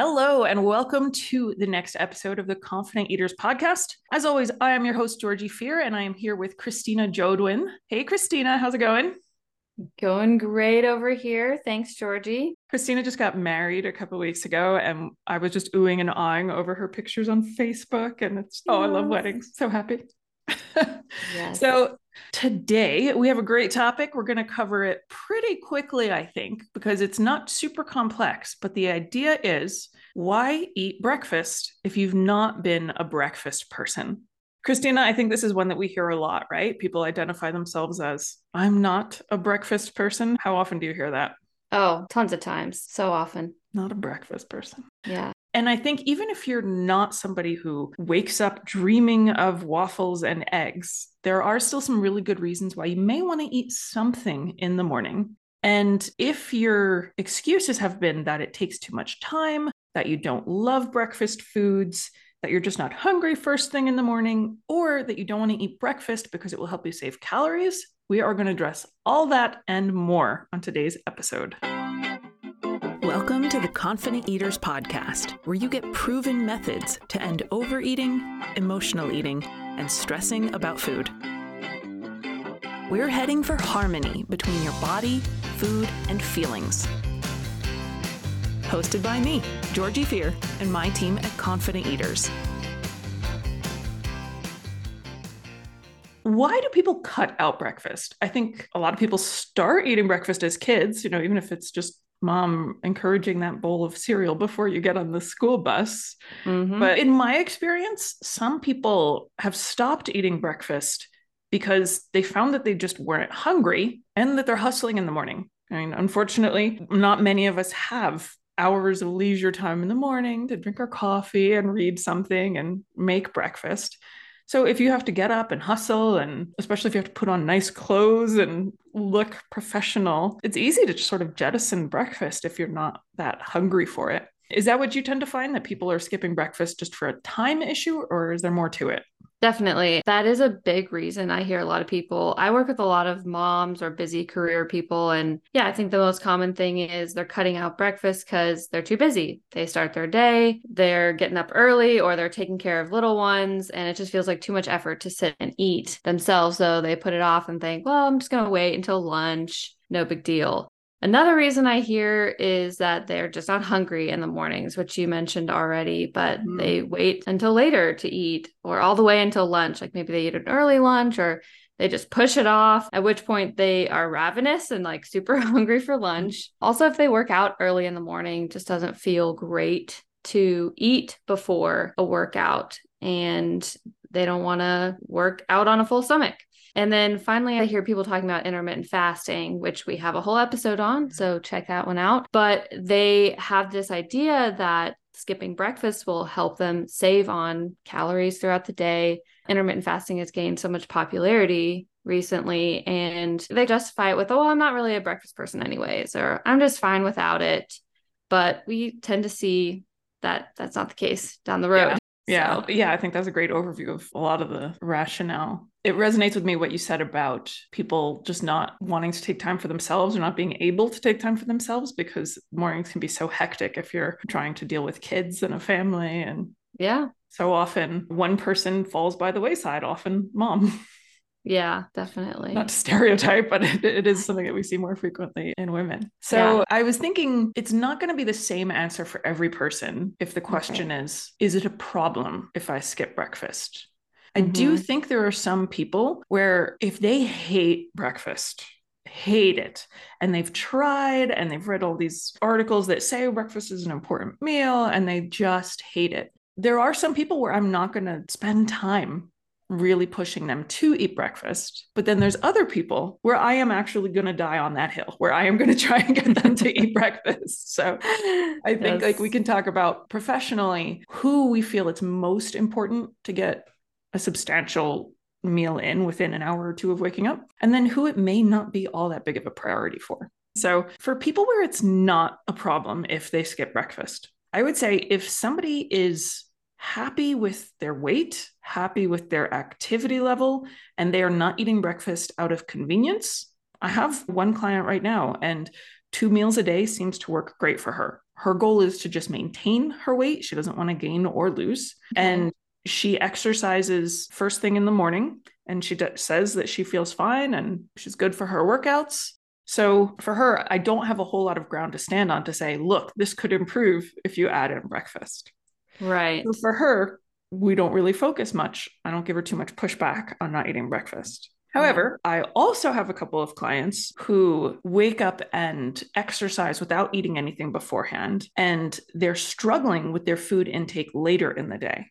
Hello, and welcome to the next episode of the Confident Eaters podcast. As always, I am your host, Georgie Fear, and I am here with Christina Jodwin. Hey, Christina, how's it going? Going great over here. Thanks, Georgie. Christina just got married a couple weeks ago, and I was just oohing and awing over her pictures on Facebook. And it's, oh, I love weddings. So happy. yes. So, today we have a great topic. We're going to cover it pretty quickly, I think, because it's not super complex. But the idea is why eat breakfast if you've not been a breakfast person? Christina, I think this is one that we hear a lot, right? People identify themselves as, I'm not a breakfast person. How often do you hear that? Oh, tons of times. So often. Not a breakfast person. Yeah. And I think even if you're not somebody who wakes up dreaming of waffles and eggs, there are still some really good reasons why you may want to eat something in the morning. And if your excuses have been that it takes too much time, that you don't love breakfast foods, that you're just not hungry first thing in the morning, or that you don't want to eat breakfast because it will help you save calories, we are going to address all that and more on today's episode. Welcome to the Confident Eaters Podcast, where you get proven methods to end overeating, emotional eating, and stressing about food. We're heading for harmony between your body, food, and feelings. Hosted by me, Georgie Fear, and my team at Confident Eaters. Why do people cut out breakfast? I think a lot of people start eating breakfast as kids, you know, even if it's just mom encouraging that bowl of cereal before you get on the school bus. Mm-hmm. But in my experience, some people have stopped eating breakfast because they found that they just weren't hungry and that they're hustling in the morning. I mean, unfortunately, not many of us have hours of leisure time in the morning to drink our coffee and read something and make breakfast. So if you have to get up and hustle, and especially if you have to put on nice clothes and look professional, it's easy to sort of jettison breakfast if you're not that hungry for it. Is that what you tend to find that people are skipping breakfast just for a time issue, or is there more to it? Definitely. That is a big reason I hear a lot of people. I work with a lot of moms or busy career people. And yeah, I think the most common thing is they're cutting out breakfast because they're too busy. They start their day, they're getting up early, or they're taking care of little ones. And it just feels like too much effort to sit and eat themselves. So they put it off and think, well, I'm just going to wait until lunch. No big deal. Another reason I hear is that they're just not hungry in the mornings, which you mentioned already, but mm. they wait until later to eat or all the way until lunch. Like maybe they eat an early lunch or they just push it off, at which point they are ravenous and like super hungry for lunch. Also, if they work out early in the morning, just doesn't feel great to eat before a workout and they don't want to work out on a full stomach. And then finally, I hear people talking about intermittent fasting, which we have a whole episode on. So check that one out. But they have this idea that skipping breakfast will help them save on calories throughout the day. Intermittent fasting has gained so much popularity recently and they justify it with, oh, I'm not really a breakfast person, anyways, or I'm just fine without it. But we tend to see that that's not the case down the road. Yeah, so. yeah, I think that's a great overview of a lot of the rationale. It resonates with me what you said about people just not wanting to take time for themselves or not being able to take time for themselves because mornings can be so hectic if you're trying to deal with kids and a family and yeah. So often one person falls by the wayside, often mom. Yeah, definitely. Not to stereotype, but it, it is something that we see more frequently in women. So yeah. I was thinking it's not going to be the same answer for every person if the question okay. is Is it a problem if I skip breakfast? I mm-hmm. do think there are some people where if they hate breakfast, hate it. And they've tried and they've read all these articles that say breakfast is an important meal and they just hate it. There are some people where I'm not going to spend time really pushing them to eat breakfast. But then there's other people where I am actually going to die on that hill, where I am going to try and get them to eat breakfast. So I think yes. like we can talk about professionally who we feel it's most important to get a substantial meal in within an hour or two of waking up, and then who it may not be all that big of a priority for. So for people where it's not a problem if they skip breakfast, I would say if somebody is happy with their weight, happy with their activity level, and they are not eating breakfast out of convenience. I have one client right now, and two meals a day seems to work great for her. her goal is to just maintain her weight. She doesn't want to gain or lose. Mm-hmm. And she exercises first thing in the morning and she d- says that she feels fine and she's good for her workouts. So for her, I don't have a whole lot of ground to stand on to say, look, this could improve if you add in breakfast. Right. So for her, we don't really focus much. I don't give her too much pushback on not eating breakfast. However, I also have a couple of clients who wake up and exercise without eating anything beforehand, and they're struggling with their food intake later in the day.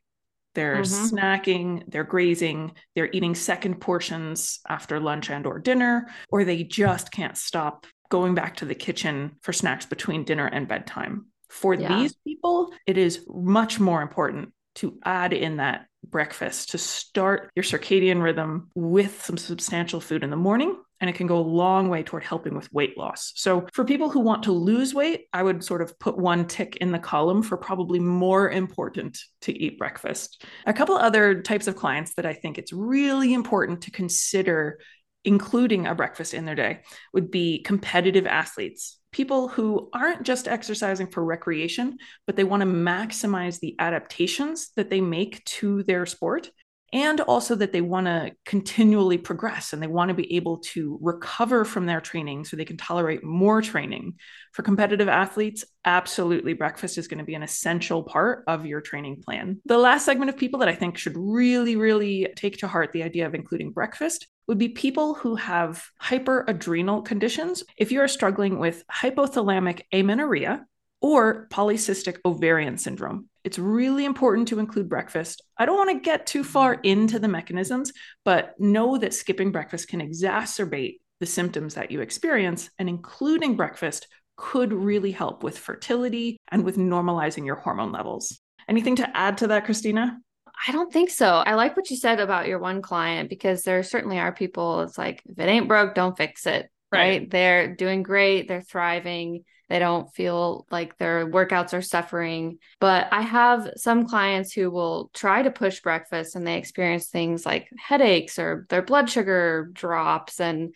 They're mm-hmm. snacking, they're grazing, they're eating second portions after lunch and or dinner, or they just can't stop going back to the kitchen for snacks between dinner and bedtime. For yeah. these people, it is much more important to add in that breakfast to start your circadian rhythm with some substantial food in the morning and it can go a long way toward helping with weight loss. So, for people who want to lose weight, I would sort of put one tick in the column for probably more important to eat breakfast. A couple other types of clients that I think it's really important to consider including a breakfast in their day would be competitive athletes people who aren't just exercising for recreation, but they want to maximize the adaptations that they make to their sport and also that they want to continually progress and they want to be able to recover from their training so they can tolerate more training. For competitive athletes, absolutely breakfast is going to be an essential part of your training plan. The last segment of people that I think should really, really take to heart the idea of including breakfast would be people who have hyperadrenal conditions. If you are struggling with hypothalamic amenorrhea, or polycystic ovarian syndrome. It's really important to include breakfast. I don't want to get too far into the mechanisms, but know that skipping breakfast can exacerbate the symptoms that you experience, and including breakfast could really help with fertility and with normalizing your hormone levels. Anything to add to that, Christina? I don't think so. I like what you said about your one client because there certainly are people, it's like, if it ain't broke, don't fix it. Right. right? They're doing great, they're thriving they don't feel like their workouts are suffering. But I have some clients who will try to push breakfast and they experience things like headaches or their blood sugar drops and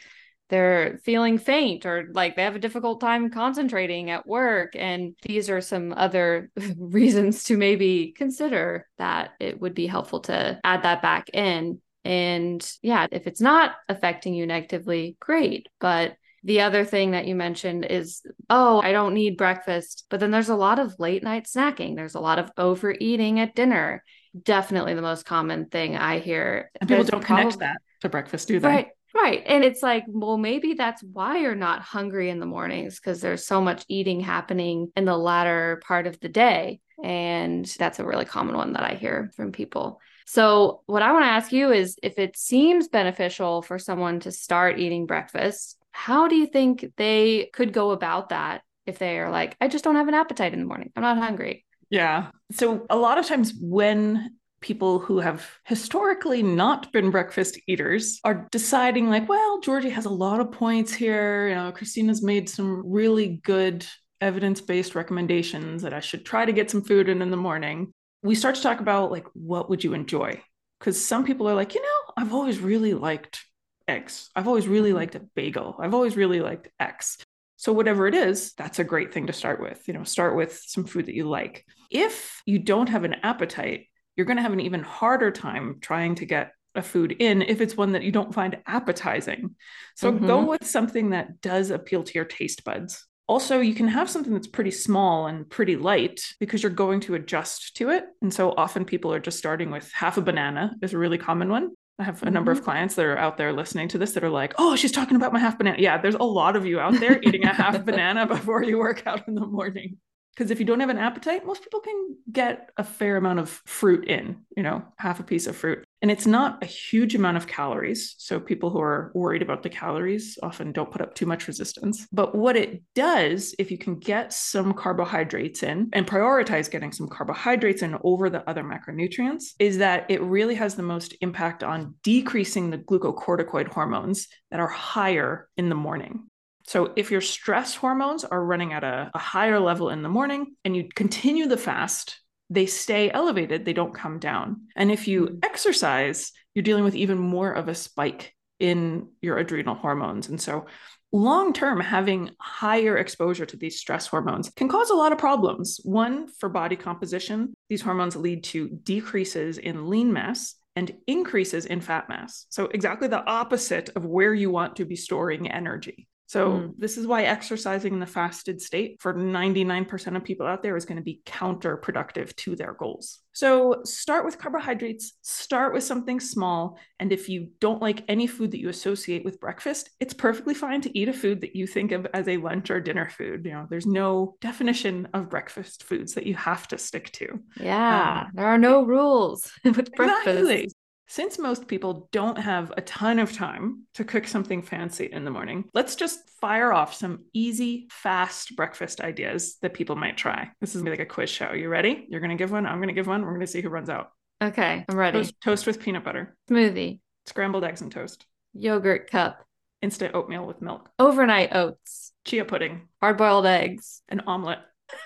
they're feeling faint or like they have a difficult time concentrating at work. And these are some other reasons to maybe consider that it would be helpful to add that back in. And yeah, if it's not affecting you negatively, great. But the other thing that you mentioned is, oh, I don't need breakfast. But then there's a lot of late night snacking, there's a lot of overeating at dinner. Definitely the most common thing I hear. And people don't probably, connect that to breakfast, do they? Right. Right. And it's like, well, maybe that's why you're not hungry in the mornings because there's so much eating happening in the latter part of the day. And that's a really common one that I hear from people. So, what I want to ask you is if it seems beneficial for someone to start eating breakfast, how do you think they could go about that if they are like, I just don't have an appetite in the morning? I'm not hungry. Yeah. So a lot of times when people who have historically not been breakfast eaters are deciding like well georgie has a lot of points here you know christina's made some really good evidence-based recommendations that i should try to get some food in in the morning we start to talk about like what would you enjoy because some people are like you know i've always really liked eggs. I've always really mm-hmm. liked a bagel. I've always really liked X. So, whatever it is, that's a great thing to start with. You know, start with some food that you like. If you don't have an appetite, you're going to have an even harder time trying to get a food in if it's one that you don't find appetizing. So, mm-hmm. go with something that does appeal to your taste buds. Also, you can have something that's pretty small and pretty light because you're going to adjust to it. And so often people are just starting with half a banana, is a really common one. I have a mm-hmm. number of mm-hmm. clients that are out there listening to this that are like, oh, she's talking about my half banana. Yeah, there's a lot of you out there eating a half banana before you work out in the morning because if you don't have an appetite most people can get a fair amount of fruit in you know half a piece of fruit and it's not a huge amount of calories. So people who are worried about the calories often don't put up too much resistance. But what it does if you can get some carbohydrates in and prioritize getting some carbohydrates in over the other macronutrients is that it really has the most impact on decreasing the glucocorticoid hormones that are higher in the morning. So, if your stress hormones are running at a, a, higher level in the morning and you continue the fast, they stay elevated, they don't come down. And if you mm-hmm. exercise, you're dealing with even more of a spike in your adrenal hormones. And so, long term, having higher exposure to these stress hormones can cause a lot of problems. One, for body composition, these hormones lead to decreases in lean mass and increases in fat mass. So, exactly the opposite of where you want to be storing energy. So, mm. this is why exercising in the fasted state for 99% of people out there is going to be counterproductive to their goals. So, start with carbohydrates, start with something small. And if you don't like any food that you associate with breakfast, it's perfectly fine to eat a food that you think of as a lunch or dinner food. You know, there's no definition of breakfast foods that you have to stick to. Yeah, um, there are no rules with breakfast. Exactly since most people don't have a ton of time to cook something fancy in the morning, let's just fire off some easy, fast breakfast ideas that people might try. This is like a quiz show. You ready? You're going to give one. I'm going to give one. We're going to see who runs out. Okay, I'm ready. Toast, toast with peanut butter. Smoothie. Scrambled eggs and toast. Yogurt cup. Instant oatmeal with milk. Overnight oats. Chia pudding. Hard boiled eggs. An omelet.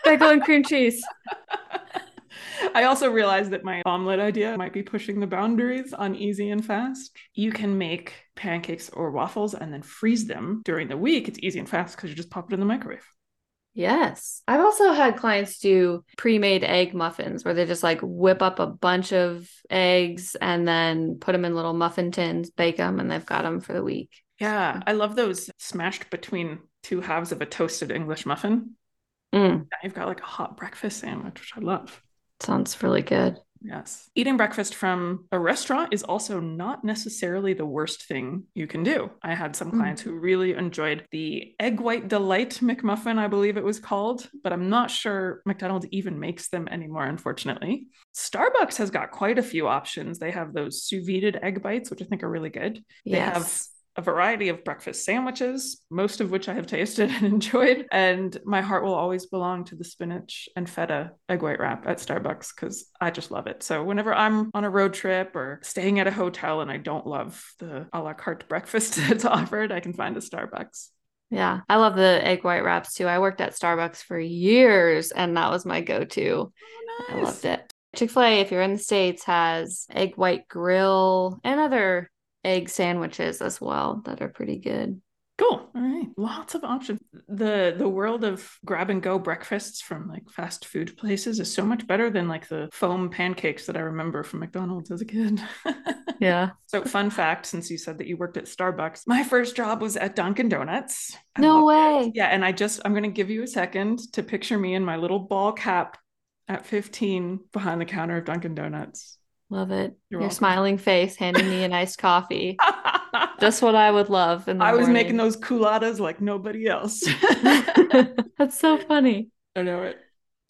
Bagel and cream cheese. I also realized that my omelet idea might be pushing the boundaries on easy and fast. You can make pancakes or waffles and then freeze them during the week. It's easy and fast because you just pop it in the microwave. Yes. I've also had clients do pre made egg muffins where they just like whip up a bunch of eggs and then put them in little muffin tins, bake them, and they've got them for the week. Yeah. I love those smashed between two halves of a toasted English muffin. Mm. You've got like a hot breakfast sandwich, which I love. Sounds really good. Yes. Eating breakfast from a restaurant is also not necessarily the worst thing you can do. I had some hmm. clients mm. who really enjoyed the Egg White Delight McMuffin, I believe it was called, but I'm not sure McDonald's even makes them anymore, unfortunately. Starbucks has got quite a few options. They have those sous vide egg bites, which I think are really good. Yes. They have a variety of breakfast sandwiches, most of which I have tasted and enjoyed. And my heart will always belong to the spinach and feta egg white wrap at Starbucks because I just love it. So whenever I'm on a road trip or staying at a hotel and I don't love the a la carte breakfast that's offered, I can find a Starbucks. Yeah, I love the egg white wraps too. I worked at Starbucks for years and that was my go to. Oh, nice. I loved it. Chick fil A, if you're in the States, has egg white grill and other egg sandwiches as well that are pretty good. Cool. All right. Lots of options. The the world of grab and go breakfasts from like fast food places is so much better than like the foam pancakes that I remember from McDonald's as a kid. yeah. So fun fact, since you said that you worked at Starbucks, my first job was at Dunkin' Donuts. I no way. It. Yeah. And I just I'm gonna give you a second to picture me in my little ball cap at 15 behind the counter of Dunkin' Donuts. Love it. You're Your welcome. smiling face handing me an iced coffee. Just what I would love. In I morning. was making those Coolattas like nobody else. That's so funny. I know it.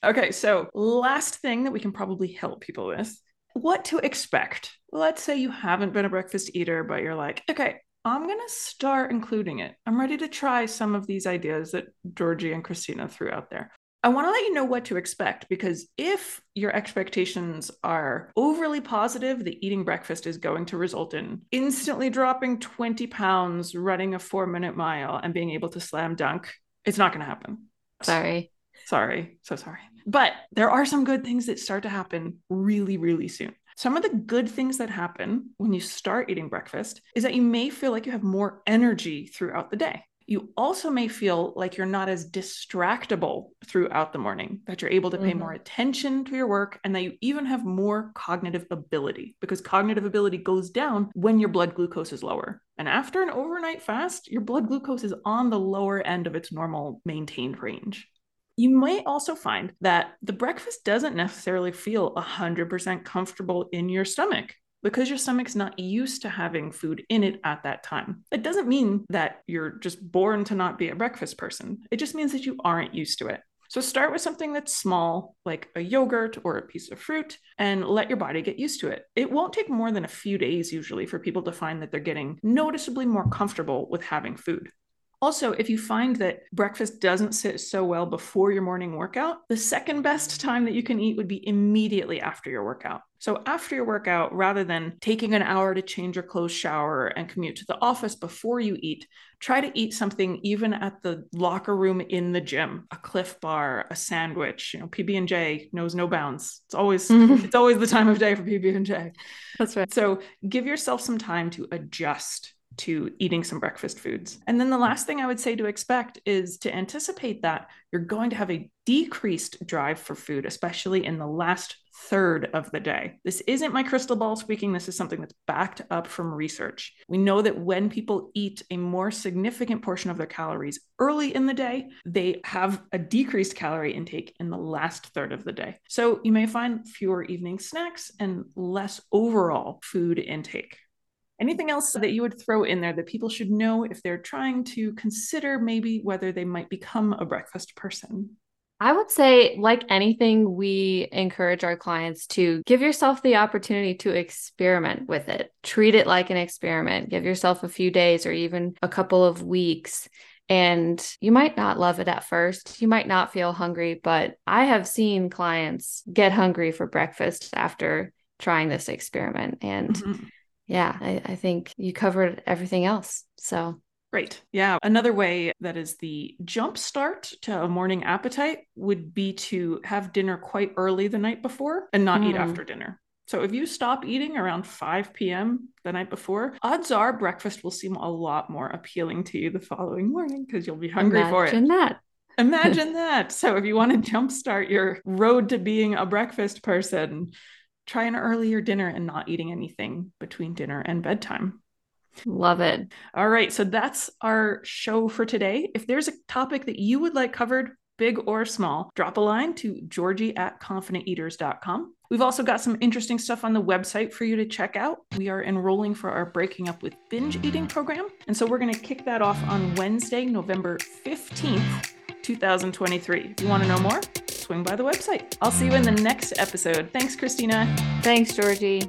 Okay, so last thing that we can probably help people with what to expect. Let's say you haven't been a breakfast eater, but you're like, okay, I'm going to start including it. I'm ready to try some of these ideas that Georgie and Christina threw out there. I want to let you know what to expect because if your expectations are overly positive, the eating breakfast is going to result in instantly dropping 20 pounds, running a four minute mile, and being able to slam dunk. It's not going to happen. Sorry. Sorry. So sorry. But there are some good things that start to happen really, really soon. Some of the good things that happen when you start eating breakfast is that you may feel like you have more energy throughout the day you also may feel like you're not as distractible throughout the morning, that you're able to pay mm-hmm. more attention to your work, and that you even have more cognitive ability because cognitive ability goes down when your blood glucose is lower. And after an overnight fast, your blood glucose is on the lower end of its normal maintained range. You might also find that the breakfast doesn't necessarily feel 100% comfortable in your stomach because your stomach's not used to having food in it at that time. It doesn't mean that you're just born to not be a breakfast person. It just means that you aren't used to it. So start with something that's small, like a yogurt or a piece of fruit, and let your body get used to it. It won't take more than a few days usually for people to find that they're getting noticeably more comfortable with having food. Also, if you find that breakfast doesn't sit so well before your morning workout, the second best time that you can eat would be immediately after your workout. So, after your workout, rather than taking an hour to change your clothes, shower, and commute to the office before you eat, try to eat something even at the locker room in the gym a Clif bar a sandwich you know pb&j knows no bounds it's always mm-hmm. it's always the time of day for pb&j that's right so give yourself some time to adjust to eating some breakfast foods. And then the hmm. last thing I would say to expect is to anticipate that you're going to have a decreased drive for food, especially in the last third of the day. This isn't my crystal ball speaking. This is something that's backed up from research. We know that when people eat a more significant portion of their calories early in the day, they have a decreased calorie intake in the last third of the day. So you may find fewer evening snacks and less overall food intake. Anything else that you would throw in there that people should know if they're trying to consider maybe whether they might become a breakfast person? I would say, like anything, we encourage our clients to give yourself the opportunity to experiment with it. Treat it like an experiment. Give yourself a few days or even a couple of weeks. And you might not love it at first. You might not feel hungry, but I have seen clients get hungry for breakfast after trying this experiment. And mm-hmm. Yeah, I, I think you covered everything else. So Great. Yeah. Another way that is the jump start to a morning appetite would be to have dinner quite early the night before and not mm. eat after dinner. So if you stop eating around 5 p.m. the night before, odds are breakfast will seem a lot more appealing to you the following morning because you'll be hungry Imagine for it. Imagine that. Imagine that. So if you want to jumpstart your road to being a breakfast person, try an earlier dinner and not eating anything between dinner and bedtime. Love it. All right. So that's our show for today. If there's a topic that you would like covered, big or small, drop a line to georgie at confidenteaters.com. We've also got some interesting stuff on the website for you to check out. We are enrolling for our Breaking Up with Binge Eating program. And so we're going to kick that off on Wednesday, November 15th, 2023. If you want to know more, swing by the website. I'll see you in the next episode. Thanks, Christina. Thanks, Georgie.